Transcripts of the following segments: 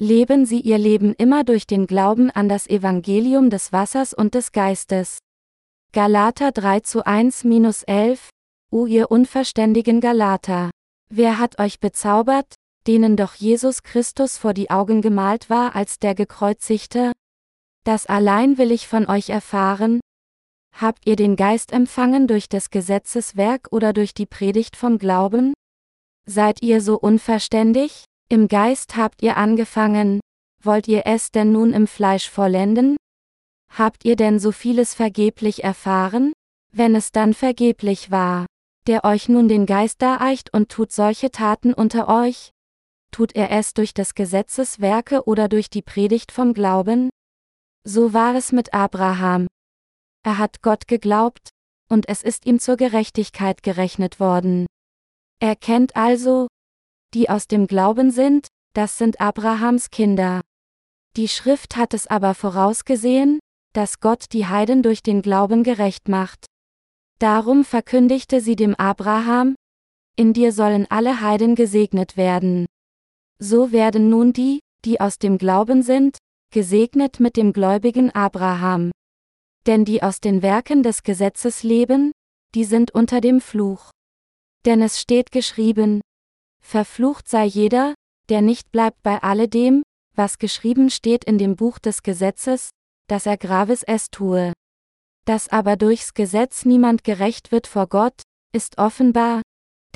leben sie ihr Leben immer durch den Glauben an das Evangelium des Wassers und des Geistes. Galater 3 zu 1-11, O ihr unverständigen Galater! Wer hat euch bezaubert, denen doch Jesus Christus vor die Augen gemalt war als der Gekreuzigte? Das allein will ich von euch erfahren. Habt ihr den Geist empfangen durch des Gesetzes Werk oder durch die Predigt vom Glauben? Seid ihr so unverständig? Im Geist habt ihr angefangen, wollt ihr es denn nun im Fleisch vollenden? Habt ihr denn so vieles vergeblich erfahren? Wenn es dann vergeblich war, der euch nun den Geist dareicht und tut solche Taten unter euch? Tut er es durch des Gesetzes Werke oder durch die Predigt vom Glauben? So war es mit Abraham. Er hat Gott geglaubt, und es ist ihm zur Gerechtigkeit gerechnet worden. Er kennt also, die aus dem Glauben sind, das sind Abrahams Kinder. Die Schrift hat es aber vorausgesehen, dass Gott die Heiden durch den Glauben gerecht macht. Darum verkündigte sie dem Abraham, in dir sollen alle Heiden gesegnet werden. So werden nun die, die aus dem Glauben sind, gesegnet mit dem gläubigen Abraham. Denn die aus den Werken des Gesetzes leben, die sind unter dem Fluch. Denn es steht geschrieben, Verflucht sei jeder, der nicht bleibt bei alledem, was geschrieben steht in dem Buch des Gesetzes, dass er Graves es tue. Dass aber durchs Gesetz niemand gerecht wird vor Gott, ist offenbar,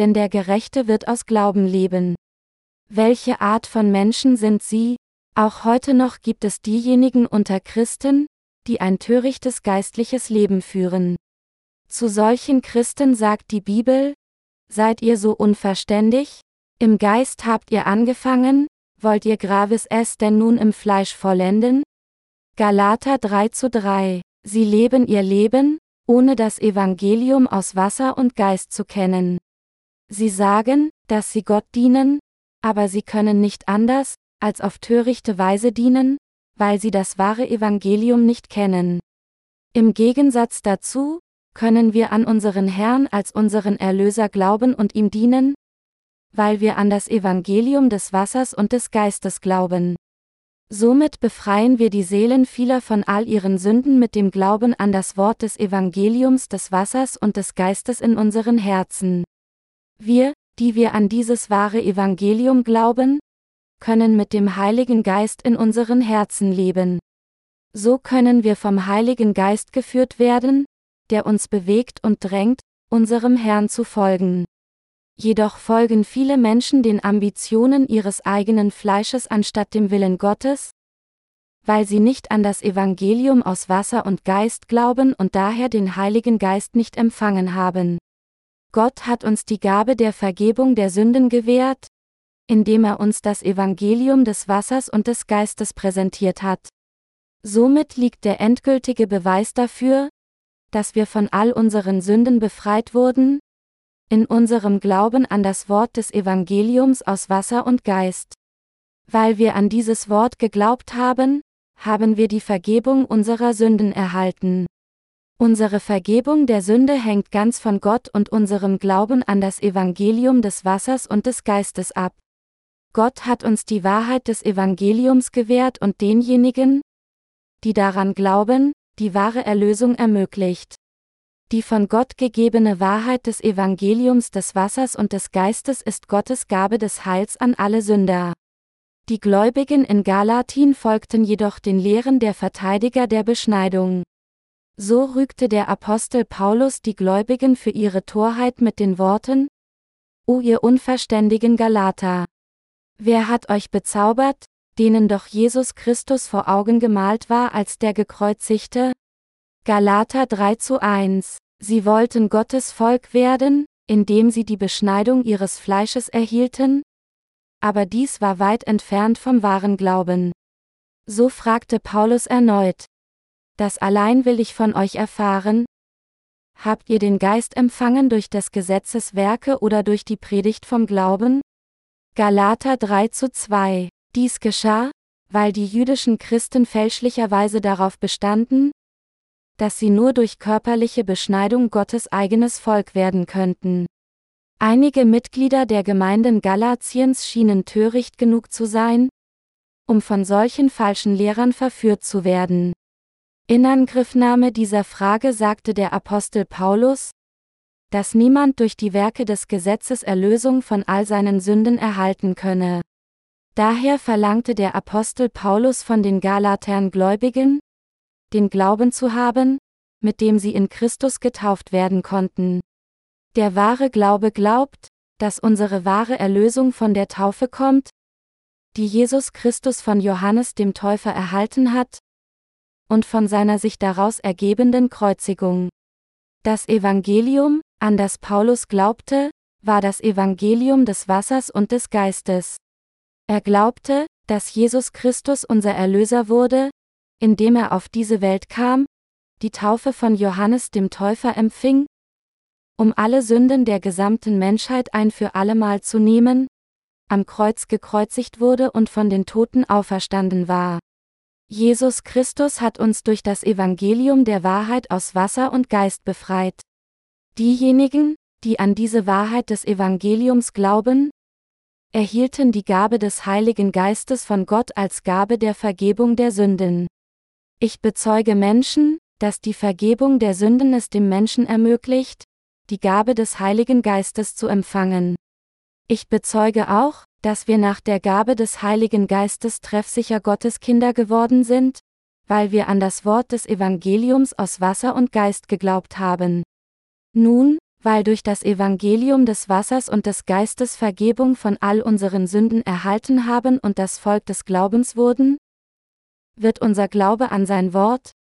denn der Gerechte wird aus Glauben leben. Welche Art von Menschen sind sie? Auch heute noch gibt es diejenigen unter Christen, die ein törichtes geistliches Leben führen. Zu solchen Christen sagt die Bibel, Seid ihr so unverständig? Im Geist habt ihr angefangen, wollt ihr Graves es denn nun im Fleisch vollenden? Galater 3 zu 3. Sie leben ihr Leben, ohne das Evangelium aus Wasser und Geist zu kennen. Sie sagen, dass sie Gott dienen, aber sie können nicht anders, als auf törichte Weise dienen, weil sie das wahre Evangelium nicht kennen. Im Gegensatz dazu, können wir an unseren Herrn als unseren Erlöser glauben und ihm dienen, weil wir an das Evangelium des Wassers und des Geistes glauben. Somit befreien wir die Seelen vieler von all ihren Sünden mit dem Glauben an das Wort des Evangeliums des Wassers und des Geistes in unseren Herzen. Wir, die wir an dieses wahre Evangelium glauben, können mit dem Heiligen Geist in unseren Herzen leben. So können wir vom Heiligen Geist geführt werden, der uns bewegt und drängt, unserem Herrn zu folgen. Jedoch folgen viele Menschen den Ambitionen ihres eigenen Fleisches anstatt dem Willen Gottes, weil sie nicht an das Evangelium aus Wasser und Geist glauben und daher den Heiligen Geist nicht empfangen haben. Gott hat uns die Gabe der Vergebung der Sünden gewährt, indem er uns das Evangelium des Wassers und des Geistes präsentiert hat. Somit liegt der endgültige Beweis dafür, dass wir von all unseren Sünden befreit wurden, in unserem Glauben an das Wort des Evangeliums aus Wasser und Geist. Weil wir an dieses Wort geglaubt haben, haben wir die Vergebung unserer Sünden erhalten. Unsere Vergebung der Sünde hängt ganz von Gott und unserem Glauben an das Evangelium des Wassers und des Geistes ab. Gott hat uns die Wahrheit des Evangeliums gewährt und denjenigen, die daran glauben, die wahre Erlösung ermöglicht. Die von Gott gegebene Wahrheit des Evangeliums des Wassers und des Geistes ist Gottes Gabe des Heils an alle Sünder. Die Gläubigen in Galatin folgten jedoch den Lehren der Verteidiger der Beschneidung. So rügte der Apostel Paulus die Gläubigen für ihre Torheit mit den Worten, O ihr unverständigen Galater! Wer hat euch bezaubert, denen doch Jesus Christus vor Augen gemalt war als der Gekreuzigte? Galater 3 zu 1 Sie wollten Gottes Volk werden, indem sie die Beschneidung ihres Fleisches erhielten? Aber dies war weit entfernt vom wahren Glauben. So fragte Paulus erneut. Das allein will ich von euch erfahren. Habt ihr den Geist empfangen durch des Gesetzes Werke oder durch die Predigt vom Glauben? Galater 3 zu 2. Dies geschah, weil die jüdischen Christen fälschlicherweise darauf bestanden, dass sie nur durch körperliche Beschneidung Gottes eigenes Volk werden könnten. Einige Mitglieder der Gemeinden Galatiens schienen töricht genug zu sein, um von solchen falschen Lehrern verführt zu werden. In Angriffnahme dieser Frage sagte der Apostel Paulus, dass niemand durch die Werke des Gesetzes Erlösung von all seinen Sünden erhalten könne. Daher verlangte der Apostel Paulus von den Galatern Gläubigen, den Glauben zu haben, mit dem sie in Christus getauft werden konnten. Der wahre Glaube glaubt, dass unsere wahre Erlösung von der Taufe kommt, die Jesus Christus von Johannes dem Täufer erhalten hat, und von seiner sich daraus ergebenden Kreuzigung. Das Evangelium, an das Paulus glaubte, war das Evangelium des Wassers und des Geistes. Er glaubte, dass Jesus Christus unser Erlöser wurde, indem er auf diese Welt kam, die Taufe von Johannes dem Täufer empfing, um alle Sünden der gesamten Menschheit ein für allemal zu nehmen, am Kreuz gekreuzigt wurde und von den Toten auferstanden war. Jesus Christus hat uns durch das Evangelium der Wahrheit aus Wasser und Geist befreit. Diejenigen, die an diese Wahrheit des Evangeliums glauben, erhielten die Gabe des Heiligen Geistes von Gott als Gabe der Vergebung der Sünden. Ich bezeuge Menschen, dass die Vergebung der Sünden es dem Menschen ermöglicht, die Gabe des Heiligen Geistes zu empfangen. Ich bezeuge auch, dass wir nach der Gabe des Heiligen Geistes treffsicher Gottes Kinder geworden sind, weil wir an das Wort des Evangeliums aus Wasser und Geist geglaubt haben. Nun, weil durch das Evangelium des Wassers und des Geistes Vergebung von all unseren Sünden erhalten haben und das Volk des Glaubens wurden, wird unser Glaube an sein Wort,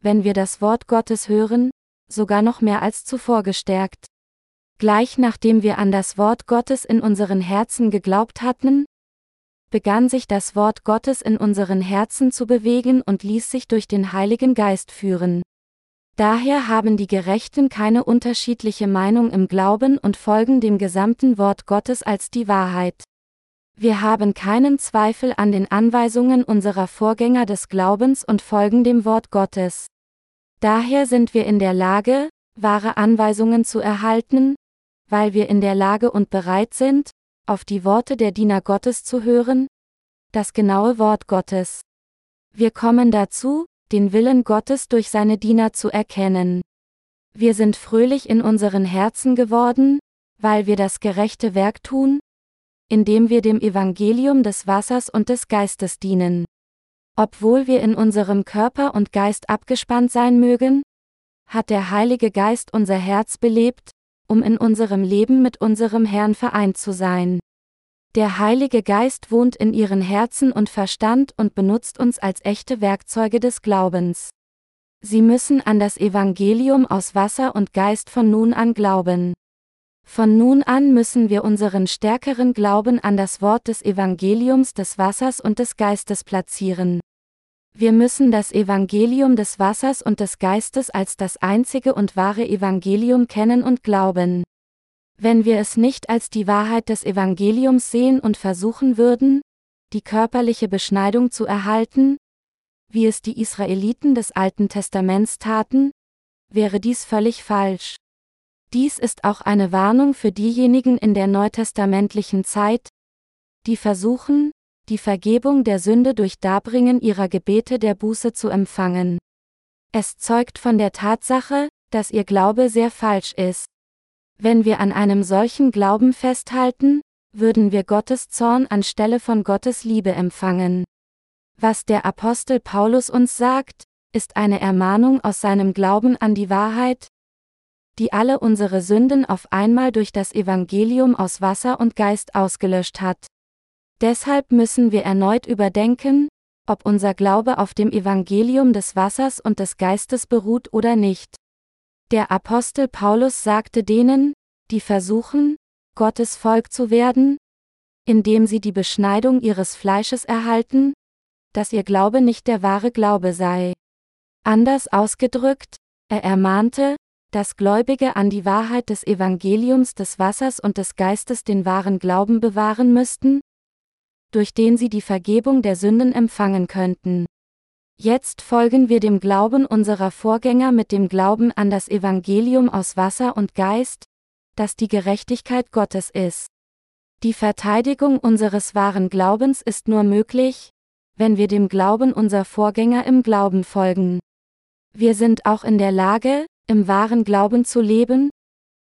wenn wir das Wort Gottes hören, sogar noch mehr als zuvor gestärkt. Gleich nachdem wir an das Wort Gottes in unseren Herzen geglaubt hatten, begann sich das Wort Gottes in unseren Herzen zu bewegen und ließ sich durch den Heiligen Geist führen. Daher haben die Gerechten keine unterschiedliche Meinung im Glauben und folgen dem gesamten Wort Gottes als die Wahrheit. Wir haben keinen Zweifel an den Anweisungen unserer Vorgänger des Glaubens und folgen dem Wort Gottes. Daher sind wir in der Lage, wahre Anweisungen zu erhalten, weil wir in der Lage und bereit sind, auf die Worte der Diener Gottes zu hören, das genaue Wort Gottes. Wir kommen dazu, den Willen Gottes durch seine Diener zu erkennen. Wir sind fröhlich in unseren Herzen geworden, weil wir das gerechte Werk tun, indem wir dem Evangelium des Wassers und des Geistes dienen. Obwohl wir in unserem Körper und Geist abgespannt sein mögen, hat der Heilige Geist unser Herz belebt, um in unserem Leben mit unserem Herrn vereint zu sein. Der Heilige Geist wohnt in ihren Herzen und Verstand und benutzt uns als echte Werkzeuge des Glaubens. Sie müssen an das Evangelium aus Wasser und Geist von nun an glauben. Von nun an müssen wir unseren stärkeren Glauben an das Wort des Evangeliums des Wassers und des Geistes platzieren. Wir müssen das Evangelium des Wassers und des Geistes als das einzige und wahre Evangelium kennen und glauben. Wenn wir es nicht als die Wahrheit des Evangeliums sehen und versuchen würden, die körperliche Beschneidung zu erhalten, wie es die Israeliten des Alten Testaments taten, wäre dies völlig falsch. Dies ist auch eine Warnung für diejenigen in der neutestamentlichen Zeit, die versuchen, die Vergebung der Sünde durch Darbringen ihrer Gebete der Buße zu empfangen. Es zeugt von der Tatsache, dass ihr Glaube sehr falsch ist. Wenn wir an einem solchen Glauben festhalten, würden wir Gottes Zorn anstelle von Gottes Liebe empfangen. Was der Apostel Paulus uns sagt, ist eine Ermahnung aus seinem Glauben an die Wahrheit, die alle unsere Sünden auf einmal durch das Evangelium aus Wasser und Geist ausgelöscht hat. Deshalb müssen wir erneut überdenken, ob unser Glaube auf dem Evangelium des Wassers und des Geistes beruht oder nicht. Der Apostel Paulus sagte denen, die versuchen, Gottes Volk zu werden, indem sie die Beschneidung ihres Fleisches erhalten, dass ihr Glaube nicht der wahre Glaube sei. Anders ausgedrückt, er ermahnte, dass Gläubige an die Wahrheit des Evangeliums des Wassers und des Geistes den wahren Glauben bewahren müssten, durch den sie die Vergebung der Sünden empfangen könnten. Jetzt folgen wir dem Glauben unserer Vorgänger mit dem Glauben an das Evangelium aus Wasser und Geist, das die Gerechtigkeit Gottes ist. Die Verteidigung unseres wahren Glaubens ist nur möglich, wenn wir dem Glauben unserer Vorgänger im Glauben folgen. Wir sind auch in der Lage, im wahren Glauben zu leben,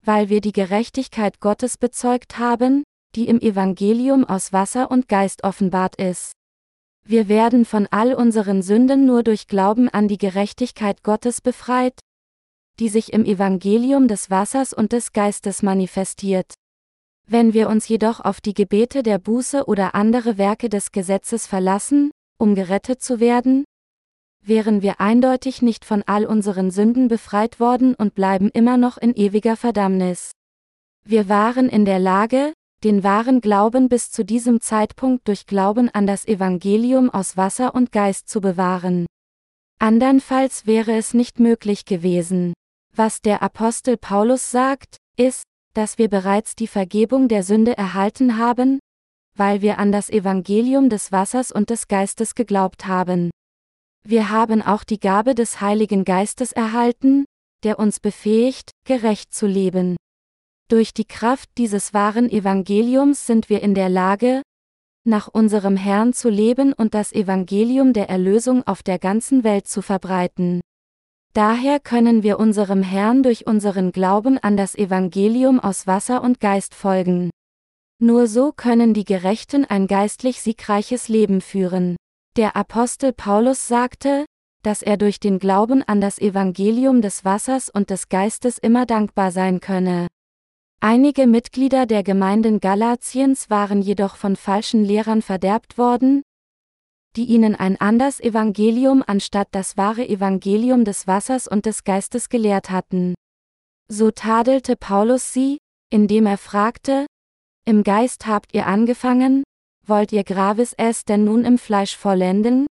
weil wir die Gerechtigkeit Gottes bezeugt haben, die im Evangelium aus Wasser und Geist offenbart ist. Wir werden von all unseren Sünden nur durch Glauben an die Gerechtigkeit Gottes befreit, die sich im Evangelium des Wassers und des Geistes manifestiert. Wenn wir uns jedoch auf die Gebete der Buße oder andere Werke des Gesetzes verlassen, um gerettet zu werden, wären wir eindeutig nicht von all unseren Sünden befreit worden und bleiben immer noch in ewiger Verdammnis. Wir waren in der Lage, den wahren Glauben bis zu diesem Zeitpunkt durch Glauben an das Evangelium aus Wasser und Geist zu bewahren. Andernfalls wäre es nicht möglich gewesen. Was der Apostel Paulus sagt, ist, dass wir bereits die Vergebung der Sünde erhalten haben, weil wir an das Evangelium des Wassers und des Geistes geglaubt haben. Wir haben auch die Gabe des Heiligen Geistes erhalten, der uns befähigt, gerecht zu leben. Durch die Kraft dieses wahren Evangeliums sind wir in der Lage, nach unserem Herrn zu leben und das Evangelium der Erlösung auf der ganzen Welt zu verbreiten. Daher können wir unserem Herrn durch unseren Glauben an das Evangelium aus Wasser und Geist folgen. Nur so können die Gerechten ein geistlich siegreiches Leben führen. Der Apostel Paulus sagte, dass er durch den Glauben an das Evangelium des Wassers und des Geistes immer dankbar sein könne. Einige Mitglieder der Gemeinden Galatiens waren jedoch von falschen Lehrern verderbt worden, die ihnen ein anderes Evangelium anstatt das wahre Evangelium des Wassers und des Geistes gelehrt hatten. So tadelte Paulus sie, indem er fragte, Im Geist habt ihr angefangen, wollt ihr Gravis es denn nun im Fleisch vollenden?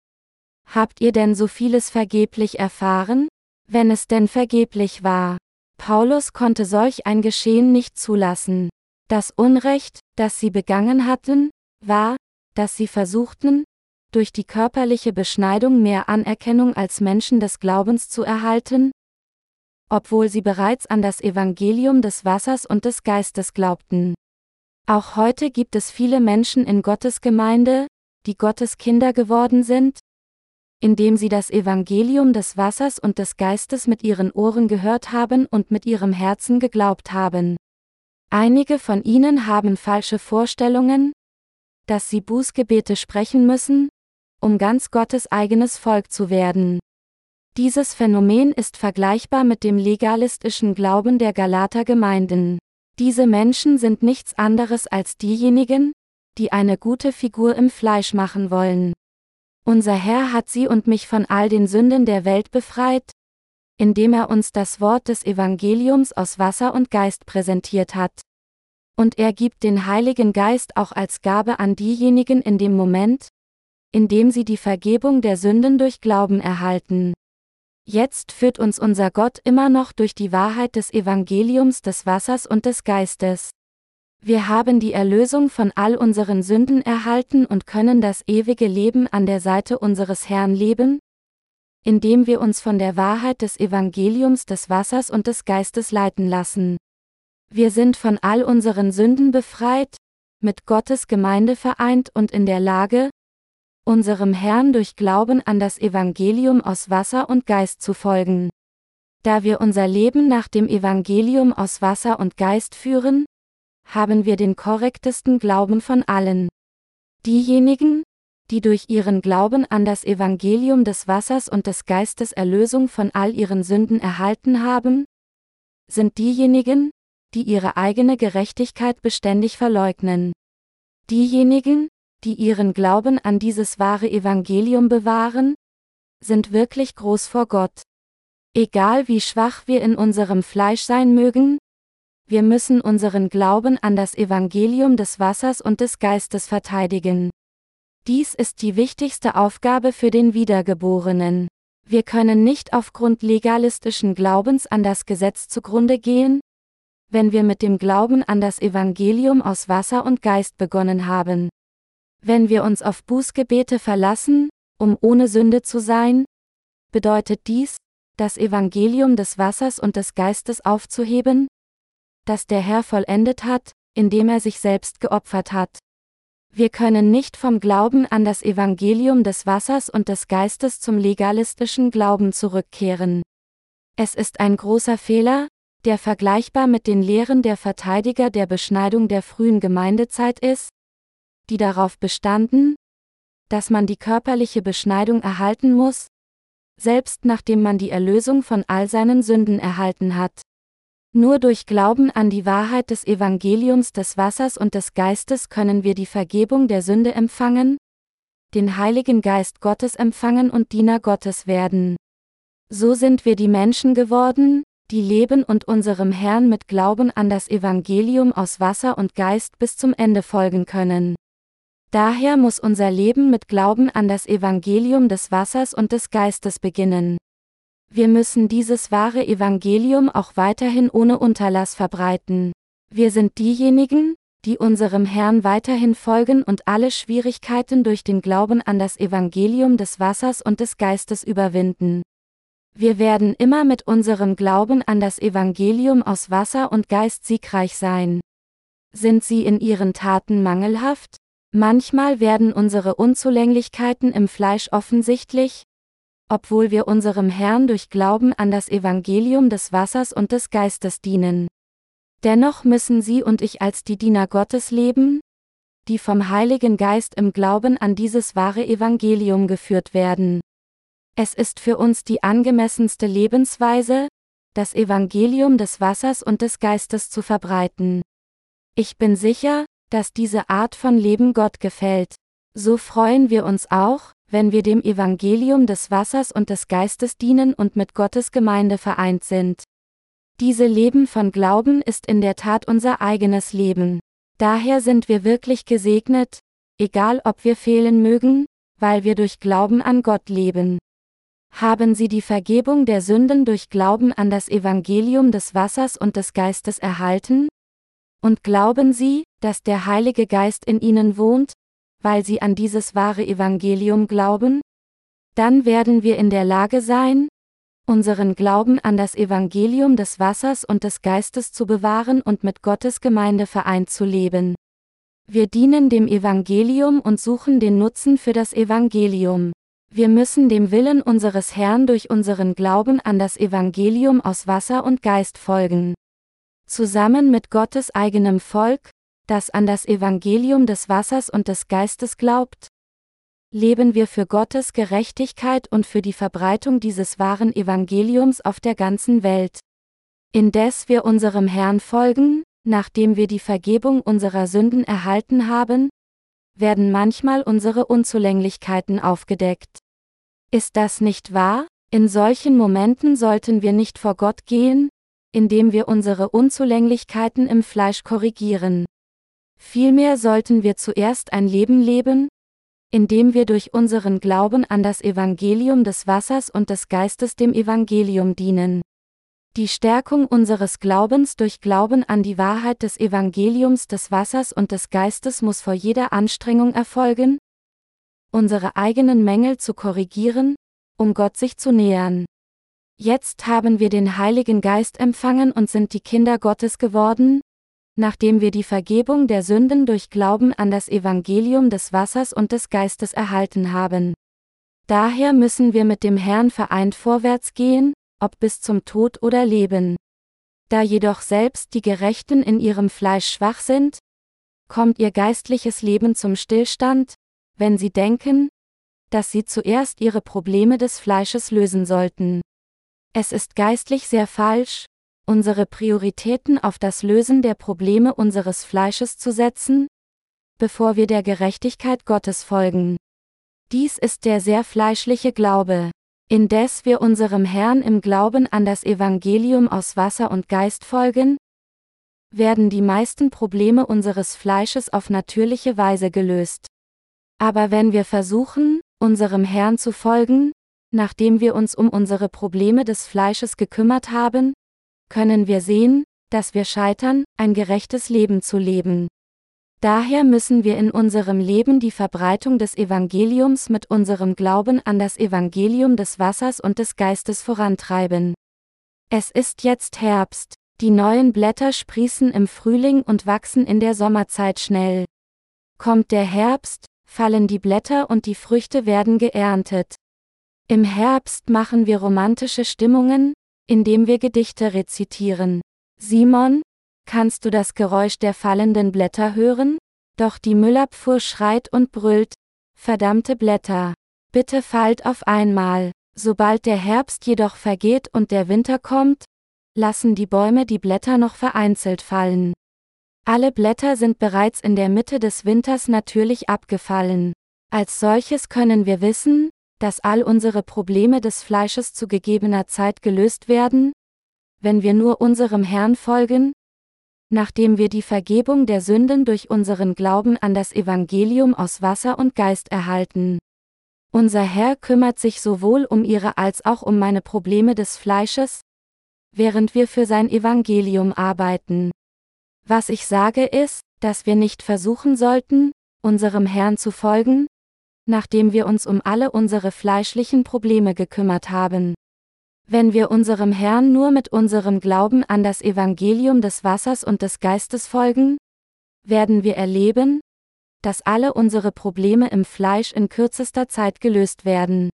Habt ihr denn so vieles vergeblich erfahren? Wenn es denn vergeblich war. Paulus konnte solch ein Geschehen nicht zulassen. Das Unrecht, das sie begangen hatten, war, dass sie versuchten, durch die körperliche Beschneidung mehr Anerkennung als Menschen des Glaubens zu erhalten, obwohl sie bereits an das Evangelium des Wassers und des Geistes glaubten. Auch heute gibt es viele Menschen in Gottes Gemeinde, die Gottes Kinder geworden sind, indem sie das Evangelium des Wassers und des Geistes mit ihren Ohren gehört haben und mit ihrem Herzen geglaubt haben. Einige von ihnen haben falsche Vorstellungen, dass sie Bußgebete sprechen müssen, um ganz Gottes eigenes Volk zu werden. Dieses Phänomen ist vergleichbar mit dem legalistischen Glauben der Galater Gemeinden. Diese Menschen sind nichts anderes als diejenigen, die eine gute Figur im Fleisch machen wollen. Unser Herr hat sie und mich von all den Sünden der Welt befreit, indem er uns das Wort des Evangeliums aus Wasser und Geist präsentiert hat. Und er gibt den Heiligen Geist auch als Gabe an diejenigen in dem Moment, in dem sie die Vergebung der Sünden durch Glauben erhalten. Jetzt führt uns unser Gott immer noch durch die Wahrheit des Evangeliums des Wassers und des Geistes. Wir haben die Erlösung von all unseren Sünden erhalten und können das ewige Leben an der Seite unseres Herrn leben, indem wir uns von der Wahrheit des Evangeliums des Wassers und des Geistes leiten lassen. Wir sind von all unseren Sünden befreit, mit Gottes Gemeinde vereint und in der Lage, unserem Herrn durch Glauben an das Evangelium aus Wasser und Geist zu folgen. Da wir unser Leben nach dem Evangelium aus Wasser und Geist führen, haben wir den korrektesten Glauben von allen. Diejenigen, die durch ihren Glauben an das Evangelium des Wassers und des Geistes Erlösung von all ihren Sünden erhalten haben, sind diejenigen, die ihre eigene Gerechtigkeit beständig verleugnen. Diejenigen, die ihren Glauben an dieses wahre Evangelium bewahren, sind wirklich groß vor Gott. Egal wie schwach wir in unserem Fleisch sein mögen, wir müssen unseren Glauben an das Evangelium des Wassers und des Geistes verteidigen. Dies ist die wichtigste Aufgabe für den Wiedergeborenen. Wir können nicht aufgrund legalistischen Glaubens an das Gesetz zugrunde gehen, wenn wir mit dem Glauben an das Evangelium aus Wasser und Geist begonnen haben. Wenn wir uns auf Bußgebete verlassen, um ohne Sünde zu sein, bedeutet dies, das Evangelium des Wassers und des Geistes aufzuheben, das der Herr vollendet hat, indem er sich selbst geopfert hat. Wir können nicht vom Glauben an das Evangelium des Wassers und des Geistes zum legalistischen Glauben zurückkehren. Es ist ein großer Fehler, der vergleichbar mit den Lehren der Verteidiger der Beschneidung der frühen Gemeindezeit ist, die darauf bestanden, dass man die körperliche Beschneidung erhalten muss, selbst nachdem man die Erlösung von all seinen Sünden erhalten hat. Nur durch Glauben an die Wahrheit des Evangeliums des Wassers und des Geistes können wir die Vergebung der Sünde empfangen, den Heiligen Geist Gottes empfangen und Diener Gottes werden. So sind wir die Menschen geworden, die leben und unserem Herrn mit Glauben an das Evangelium aus Wasser und Geist bis zum Ende folgen können. Daher muss unser Leben mit Glauben an das Evangelium des Wassers und des Geistes beginnen. Wir müssen dieses wahre Evangelium auch weiterhin ohne Unterlass verbreiten. Wir sind diejenigen, die unserem Herrn weiterhin folgen und alle Schwierigkeiten durch den Glauben an das Evangelium des Wassers und des Geistes überwinden. Wir werden immer mit unserem Glauben an das Evangelium aus Wasser und Geist siegreich sein. Sind sie in ihren Taten mangelhaft? Manchmal werden unsere Unzulänglichkeiten im Fleisch offensichtlich, obwohl wir unserem Herrn durch Glauben an das Evangelium des Wassers und des Geistes dienen. Dennoch müssen Sie und ich als die Diener Gottes leben, die vom Heiligen Geist im Glauben an dieses wahre Evangelium geführt werden. Es ist für uns die angemessenste Lebensweise, das Evangelium des Wassers und des Geistes zu verbreiten. Ich bin sicher, dass diese Art von Leben Gott gefällt. So freuen wir uns auch, wenn wir dem Evangelium des Wassers und des Geistes dienen und mit Gottes Gemeinde vereint sind. Diese Leben von Glauben ist in der Tat unser eigenes Leben. Daher sind wir wirklich gesegnet, egal ob wir fehlen mögen, weil wir durch Glauben an Gott leben. Haben sie die Vergebung der Sünden durch Glauben an das Evangelium des Wassers und des Geistes erhalten? Und glauben sie, dass der Heilige Geist in ihnen wohnt, weil sie an dieses wahre Evangelium glauben? Dann werden wir in der Lage sein, unseren Glauben an das Evangelium des Wassers und des Geistes zu bewahren und mit Gottes Gemeinde vereint zu leben. Wir dienen dem Evangelium und suchen den Nutzen für das Evangelium. Wir müssen dem Willen unseres Herrn durch unseren Glauben an das Evangelium aus Wasser und Geist folgen. Zusammen mit Gottes eigenem Volk, das an das Evangelium des Wassers und des Geistes glaubt, leben wir für Gottes Gerechtigkeit und für die Verbreitung dieses wahren Evangeliums auf der ganzen Welt. Indes wir unserem Herrn folgen, nachdem wir die Vergebung unserer Sünden erhalten haben, werden manchmal unsere Unzulänglichkeiten aufgedeckt. Ist das nicht wahr? In solchen Momenten sollten wir nicht vor Gott gehen, indem wir unsere Unzulänglichkeiten im Fleisch korrigieren. Vielmehr sollten wir zuerst ein Leben leben, indem wir durch unseren Glauben an das Evangelium des Wassers und des Geistes dem Evangelium dienen. Die Stärkung unseres Glaubens durch Glauben an die Wahrheit des Evangeliums des Wassers und des Geistes muss vor jeder Anstrengung erfolgen, unsere eigenen Mängel zu korrigieren, um Gott sich zu nähern. Jetzt haben wir den Heiligen Geist empfangen und sind die Kinder Gottes geworden, nachdem wir die Vergebung der Sünden durch Glauben an das Evangelium des Wassers und des Geistes erhalten haben. Daher müssen wir mit dem Herrn vereint vorwärts gehen, ob bis zum Tod oder Leben. Da jedoch selbst die Gerechten in ihrem Fleisch schwach sind, kommt ihr geistliches Leben zum Stillstand, wenn sie denken, dass sie zuerst ihre Probleme des Fleisches lösen sollten. Es ist geistlich sehr falsch, unsere Prioritäten auf das Lösen der Probleme unseres Fleisches zu setzen, bevor wir der Gerechtigkeit Gottes folgen. Dies ist der sehr fleischliche Glaube. Indes wir unserem Herrn im Glauben an das Evangelium aus Wasser und Geist folgen, werden die meisten Probleme unseres Fleisches auf natürliche Weise gelöst. Aber wenn wir versuchen, unserem Herrn zu folgen, nachdem wir uns um unsere Probleme des Fleisches gekümmert haben, können wir sehen, dass wir scheitern, ein gerechtes Leben zu leben. Daher müssen wir in unserem Leben die Verbreitung des Evangeliums mit unserem Glauben an das Evangelium des Wassers und des Geistes vorantreiben. Es ist jetzt Herbst, die neuen Blätter sprießen im Frühling und wachsen in der Sommerzeit schnell. kommt der Herbst, fallen die Blätter und die Früchte werden geerntet. Im Herbst machen wir romantische Stimmungen, indem wir Gedichte rezitieren. Simon, kannst du das Geräusch der fallenden Blätter hören? Doch die Müllabfuhr schreit und brüllt, verdammte Blätter. Bitte fallt auf einmal. Sobald der Herbst jedoch vergeht und der Winter kommt, lassen die Bäume die Blätter noch vereinzelt fallen. Alle Blätter sind bereits in der Mitte des Winters natürlich abgefallen. Als solches können wir wissen, dass all unsere Probleme des Fleisches zu gegebener Zeit gelöst werden, wenn wir nur unserem Herrn folgen, nachdem wir die Vergebung der Sünden durch unseren Glauben an das Evangelium aus Wasser und Geist erhalten. Unser Herr kümmert sich sowohl um ihre als auch um meine Probleme des Fleisches, während wir für sein Evangelium arbeiten. Was ich sage ist, dass wir nicht versuchen sollten, unserem Herrn zu folgen, nachdem wir uns um alle unsere fleischlichen Probleme gekümmert haben. Wenn wir unserem Herrn nur mit unserem Glauben an das Evangelium des Wassers und des Geistes folgen, werden wir erleben, dass alle unsere Probleme im Fleisch in kürzester Zeit gelöst werden.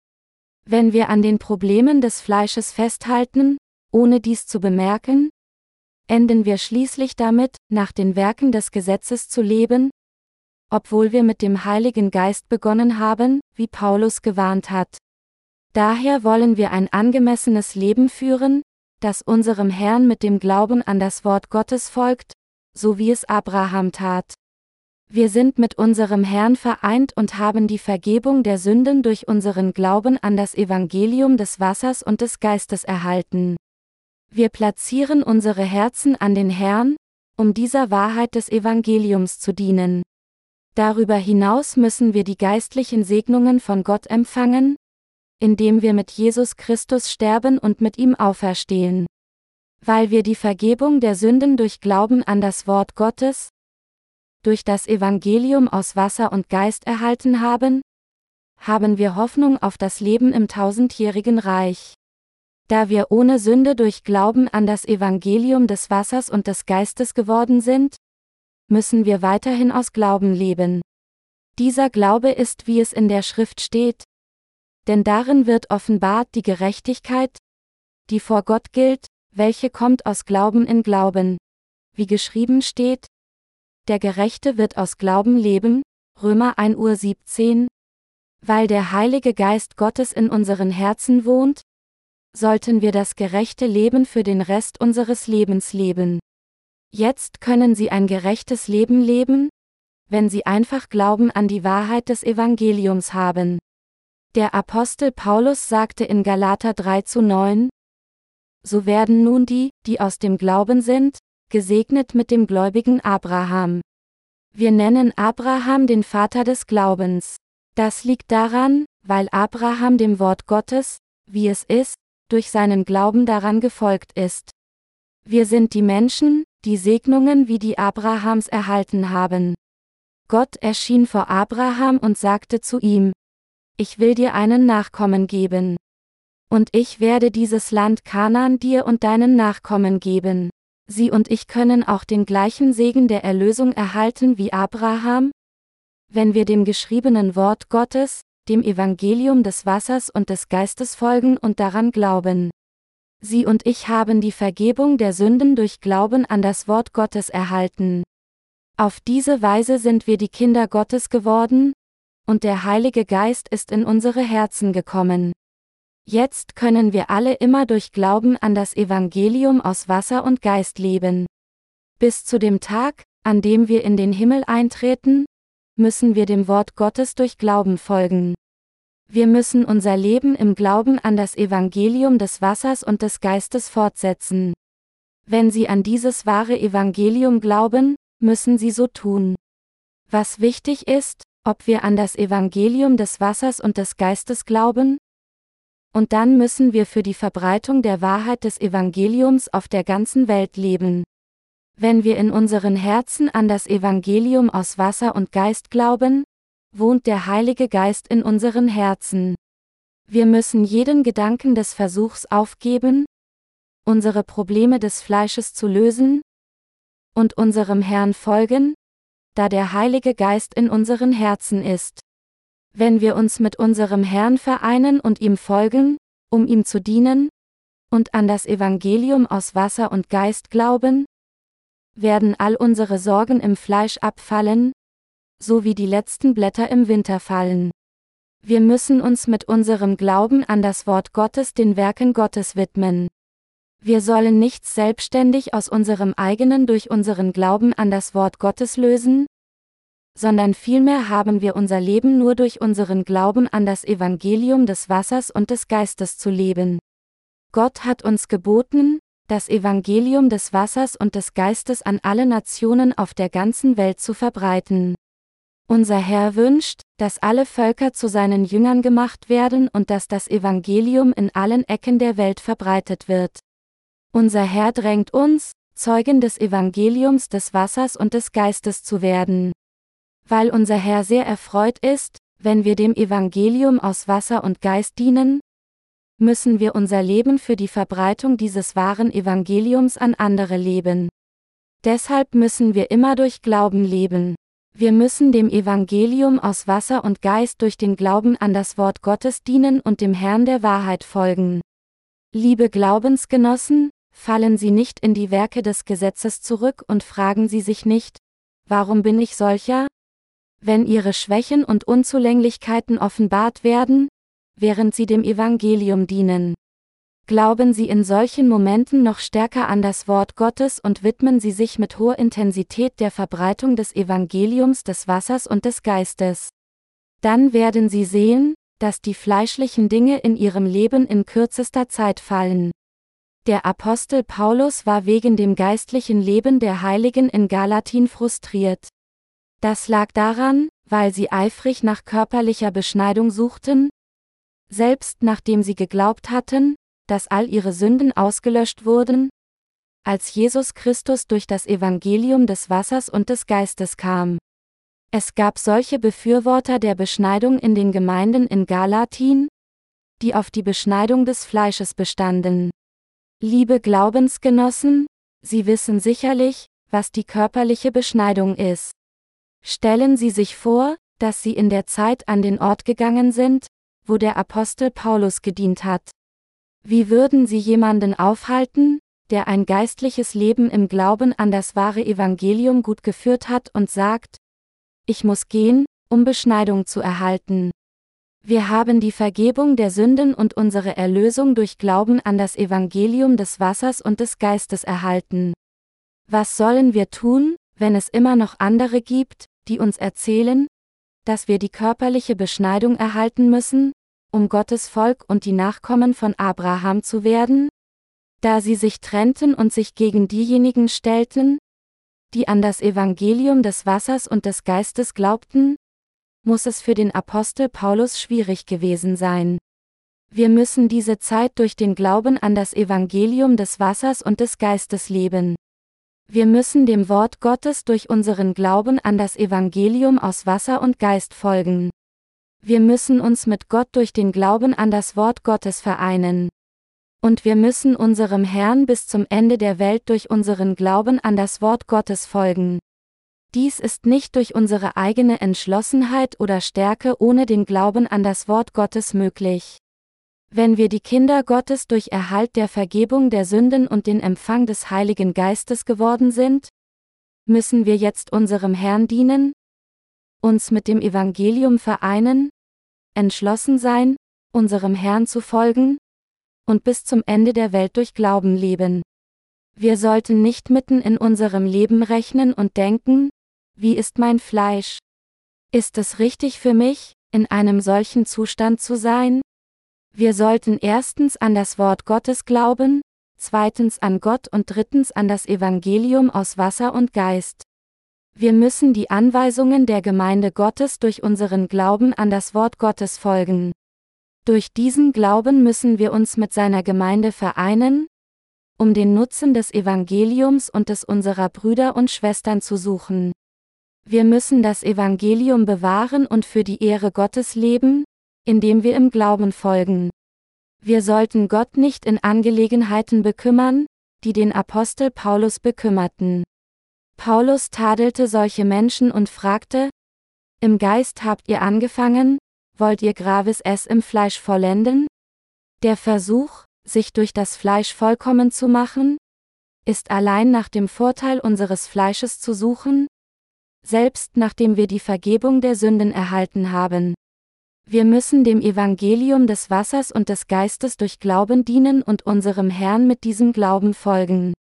Wenn wir an den Problemen des Fleisches festhalten, ohne dies zu bemerken, enden wir schließlich damit, nach den Werken des Gesetzes zu leben, obwohl wir mit dem Heiligen Geist begonnen haben, wie Paulus gewarnt hat. Daher wollen wir ein angemessenes Leben führen, das unserem Herrn mit dem Glauben an das Wort Gottes folgt, so wie es Abraham tat. Wir sind mit unserem Herrn vereint und haben die Vergebung der Sünden durch unseren Glauben an das Evangelium des Wassers und des Geistes erhalten. Wir platzieren unsere Herzen an den Herrn, um dieser Wahrheit des Evangeliums zu dienen. Darüber hinaus müssen wir die geistlichen Segnungen von Gott empfangen, indem wir mit Jesus Christus sterben und mit ihm auferstehen. Weil wir die Vergebung der Sünden durch Glauben an das Wort Gottes, durch das Evangelium aus Wasser und Geist erhalten haben, haben wir Hoffnung auf das Leben im tausendjährigen Reich. Da wir ohne Sünde durch Glauben an das Evangelium des Wassers und des Geistes geworden sind, müssen wir weiterhin aus Glauben leben. Dieser Glaube ist, wie es in der Schrift steht, denn darin wird offenbart die Gerechtigkeit, die vor Gott gilt, welche kommt aus Glauben in Glauben. Wie geschrieben steht, der Gerechte wird aus Glauben leben, Römer 1 Uhr 17. Weil der Heilige Geist Gottes in unseren Herzen wohnt, sollten wir das gerechte Leben für den Rest unseres Lebens leben. Jetzt können Sie ein gerechtes Leben leben, wenn Sie einfach Glauben an die Wahrheit des Evangeliums haben. Der Apostel Paulus sagte in Galater 3 zu 9, So werden nun die, die aus dem Glauben sind, gesegnet mit dem gläubigen Abraham. Wir nennen Abraham den Vater des Glaubens. Das liegt daran, weil Abraham dem Wort Gottes, wie es ist, durch seinen Glauben daran gefolgt ist. Wir sind die Menschen, die Segnungen wie die Abrahams erhalten haben. Gott erschien vor Abraham und sagte zu ihm, Ich will dir einen Nachkommen geben. Und ich werde dieses Land Kanaan dir und deinen Nachkommen geben. Sie und ich können auch den gleichen Segen der Erlösung erhalten wie Abraham, wenn wir dem geschriebenen Wort Gottes, dem Evangelium des Wassers und des Geistes folgen und daran glauben. Sie und ich haben die Vergebung der Sünden durch Glauben an das Wort Gottes erhalten. Auf diese Weise sind wir die Kinder Gottes geworden, und der Heilige Geist ist in unsere Herzen gekommen. Jetzt können wir alle immer durch Glauben an das Evangelium aus Wasser und Geist leben. Bis zu dem Tag, an dem wir in den Himmel eintreten, müssen wir dem Wort Gottes durch Glauben folgen. Wir müssen unser Leben im Glauben an das Evangelium des Wassers und des Geistes fortsetzen. Wenn Sie an dieses wahre Evangelium glauben, müssen Sie so tun. Was wichtig ist, ob wir an das Evangelium des Wassers und des Geistes glauben, und dann müssen wir für die Verbreitung der Wahrheit des Evangeliums auf der ganzen Welt leben. Wenn wir in unseren Herzen an das Evangelium aus Wasser und Geist glauben, wohnt der Heilige Geist in unseren Herzen. Wir müssen jeden Gedanken des Versuchs aufgeben, unsere Probleme des Fleisches zu lösen und unserem Herrn folgen, da der Heilige Geist in unseren Herzen ist. Wenn wir uns mit unserem Herrn vereinen und ihm folgen, um ihm zu dienen, und an das Evangelium aus Wasser und Geist glauben, werden all unsere Sorgen im Fleisch abfallen, so wie die letzten Blätter im Winter fallen. Wir müssen uns mit unserem Glauben an das Wort Gottes den Werken Gottes widmen. Wir sollen nichts selbstständig aus unserem eigenen durch unseren Glauben an das Wort Gottes lösen, sondern vielmehr haben wir unser Leben nur durch unseren Glauben an das Evangelium des Wassers und des Geistes zu leben. Gott hat uns geboten, das Evangelium des Wassers und des Geistes an alle Nationen auf der ganzen Welt zu verbreiten. Unser Herr wünscht, dass alle Völker zu seinen Jüngern gemacht werden und dass das Evangelium in allen Ecken der Welt verbreitet wird. Unser Herr drängt uns, Zeugen des Evangeliums des Wassers und des Geistes zu werden. Weil unser Herr sehr erfreut ist, wenn wir dem Evangelium aus Wasser und Geist dienen, müssen wir unser Leben für die Verbreitung dieses wahren Evangeliums an andere leben. Deshalb müssen wir immer durch Glauben leben. Wir müssen dem Evangelium aus Wasser und Geist durch den Glauben an das Wort Gottes dienen und dem Herrn der Wahrheit folgen. Liebe Glaubensgenossen, fallen Sie nicht in die Werke des Gesetzes zurück und fragen Sie sich nicht, warum bin ich solcher? Wenn Ihre Schwächen und Unzulänglichkeiten offenbart werden, während Sie dem Evangelium dienen. Glauben Sie in solchen Momenten noch stärker an das Wort Gottes und widmen Sie sich mit hoher Intensität der Verbreitung des Evangeliums des Wassers und des Geistes. Dann werden Sie sehen, dass die fleischlichen Dinge in Ihrem Leben in kürzester Zeit fallen. Der Apostel Paulus war wegen dem geistlichen Leben der Heiligen in Galatin frustriert. Das lag daran, weil sie eifrig nach körperlicher Beschneidung suchten, selbst nachdem sie geglaubt hatten, dass all ihre Sünden ausgelöscht wurden? Als Jesus Christus durch das Evangelium des Wassers und des Geistes kam. Es gab solche Befürworter der Beschneidung in den Gemeinden in Galatin, die auf die Beschneidung des Fleisches bestanden. Liebe Glaubensgenossen, Sie wissen sicherlich, was die körperliche Beschneidung ist. Stellen Sie sich vor, dass Sie in der Zeit an den Ort gegangen sind, wo der Apostel Paulus gedient hat. Wie würden Sie jemanden aufhalten, der ein geistliches Leben im Glauben an das wahre Evangelium gut geführt hat und sagt, ich muss gehen, um Beschneidung zu erhalten. Wir haben die Vergebung der Sünden und unsere Erlösung durch Glauben an das Evangelium des Wassers und des Geistes erhalten. Was sollen wir tun, wenn es immer noch andere gibt, die uns erzählen, dass wir die körperliche Beschneidung erhalten müssen, um Gottes Volk und die Nachkommen von Abraham zu werden? Da sie sich trennten und sich gegen diejenigen stellten, die an das Evangelium des Wassers und des Geistes glaubten, muss es für den Apostel Paulus schwierig gewesen sein. Wir müssen diese Zeit durch den Glauben an das Evangelium des Wassers und des Geistes leben. Wir müssen dem Wort Gottes durch unseren Glauben an das Evangelium aus Wasser und Geist folgen. Wir müssen uns mit Gott durch den Glauben an das Wort Gottes vereinen. Und wir müssen unserem Herrn bis zum Ende der Welt durch unseren Glauben an das Wort Gottes folgen. Dies ist nicht durch unsere eigene Entschlossenheit oder Stärke ohne den Glauben an das Wort Gottes möglich. Wenn wir die Kinder Gottes durch Erhalt der Vergebung der Sünden und den Empfang des Heiligen Geistes geworden sind, müssen wir jetzt unserem Herrn dienen, uns mit dem Evangelium vereinen, entschlossen sein, unserem Herrn zu folgen, und bis zum Ende der Welt durch Glauben leben. Wir sollten nicht mitten in unserem Leben rechnen und denken, wie ist mein Fleisch? Ist es richtig für mich, in einem solchen Zustand zu sein? Wir sollten erstens an das Wort Gottes glauben, zweitens an Gott und drittens an das Evangelium aus Wasser und Geist. Wir müssen die Anweisungen der Gemeinde Gottes durch unseren Glauben an das Wort Gottes folgen. Durch diesen Glauben müssen wir uns mit seiner Gemeinde vereinen, um den Nutzen des Evangeliums und des unserer Brüder und Schwestern zu suchen. Wir müssen das Evangelium bewahren und für die Ehre Gottes leben, indem wir im Glauben folgen. Wir sollten Gott nicht in Angelegenheiten bekümmern, die den Apostel Paulus bekümmerten. Paulus tadelte solche Menschen und fragte, Im Geist habt ihr angefangen, wollt ihr graves es im Fleisch vollenden? Der Versuch, sich durch das Fleisch vollkommen zu machen, ist allein nach dem Vorteil unseres Fleisches zu suchen? Selbst nachdem wir die Vergebung der Sünden erhalten haben. Wir müssen dem Evangelium des Wassers und des Geistes durch Glauben dienen und unserem Herrn mit diesem Glauben folgen.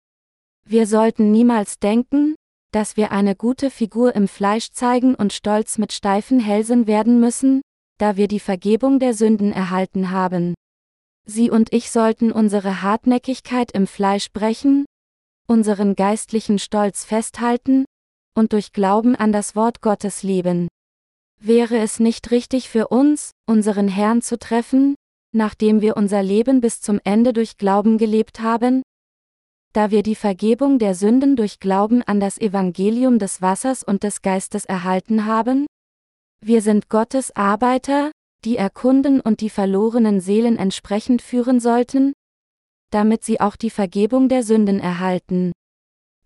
Wir sollten niemals denken, dass wir eine gute Figur im Fleisch zeigen und stolz mit steifen Hälsen werden müssen, da wir die Vergebung der Sünden erhalten haben. Sie und ich sollten unsere Hartnäckigkeit im Fleisch brechen, unseren geistlichen Stolz festhalten und durch Glauben an das Wort Gottes leben. Wäre es nicht richtig für uns, unseren Herrn zu treffen, nachdem wir unser Leben bis zum Ende durch Glauben gelebt haben? Da wir die Vergebung der Sünden durch Glauben an das Evangelium des Wassers und des Geistes erhalten haben? Wir sind Gottes Arbeiter, die erkunden und die verlorenen Seelen entsprechend führen sollten, damit sie auch die Vergebung der Sünden erhalten.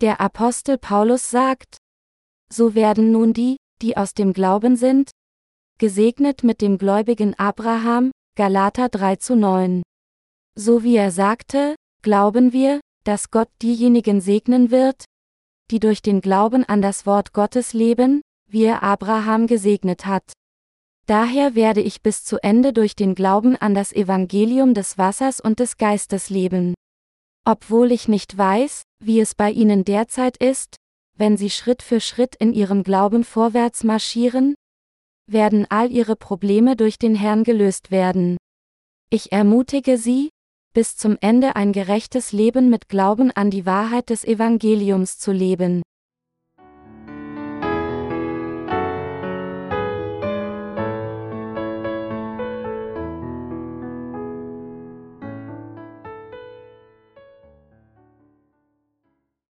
Der Apostel Paulus sagt, so werden nun die, die aus dem Glauben sind, gesegnet mit dem gläubigen Abraham, Galater 3 zu 9. So wie er sagte, glauben wir, dass Gott diejenigen segnen wird, die durch den Glauben an das Wort Gottes leben, wie er Abraham gesegnet hat. Daher werde ich bis zu Ende durch den Glauben an das Evangelium des Wassers und des Geistes leben. Obwohl ich nicht weiß, wie es bei Ihnen derzeit ist, wenn Sie Schritt für Schritt in Ihrem Glauben vorwärts marschieren, werden all Ihre Probleme durch den Herrn gelöst werden. Ich ermutige Sie, bis zum Ende ein gerechtes Leben mit Glauben an die Wahrheit des Evangeliums zu leben.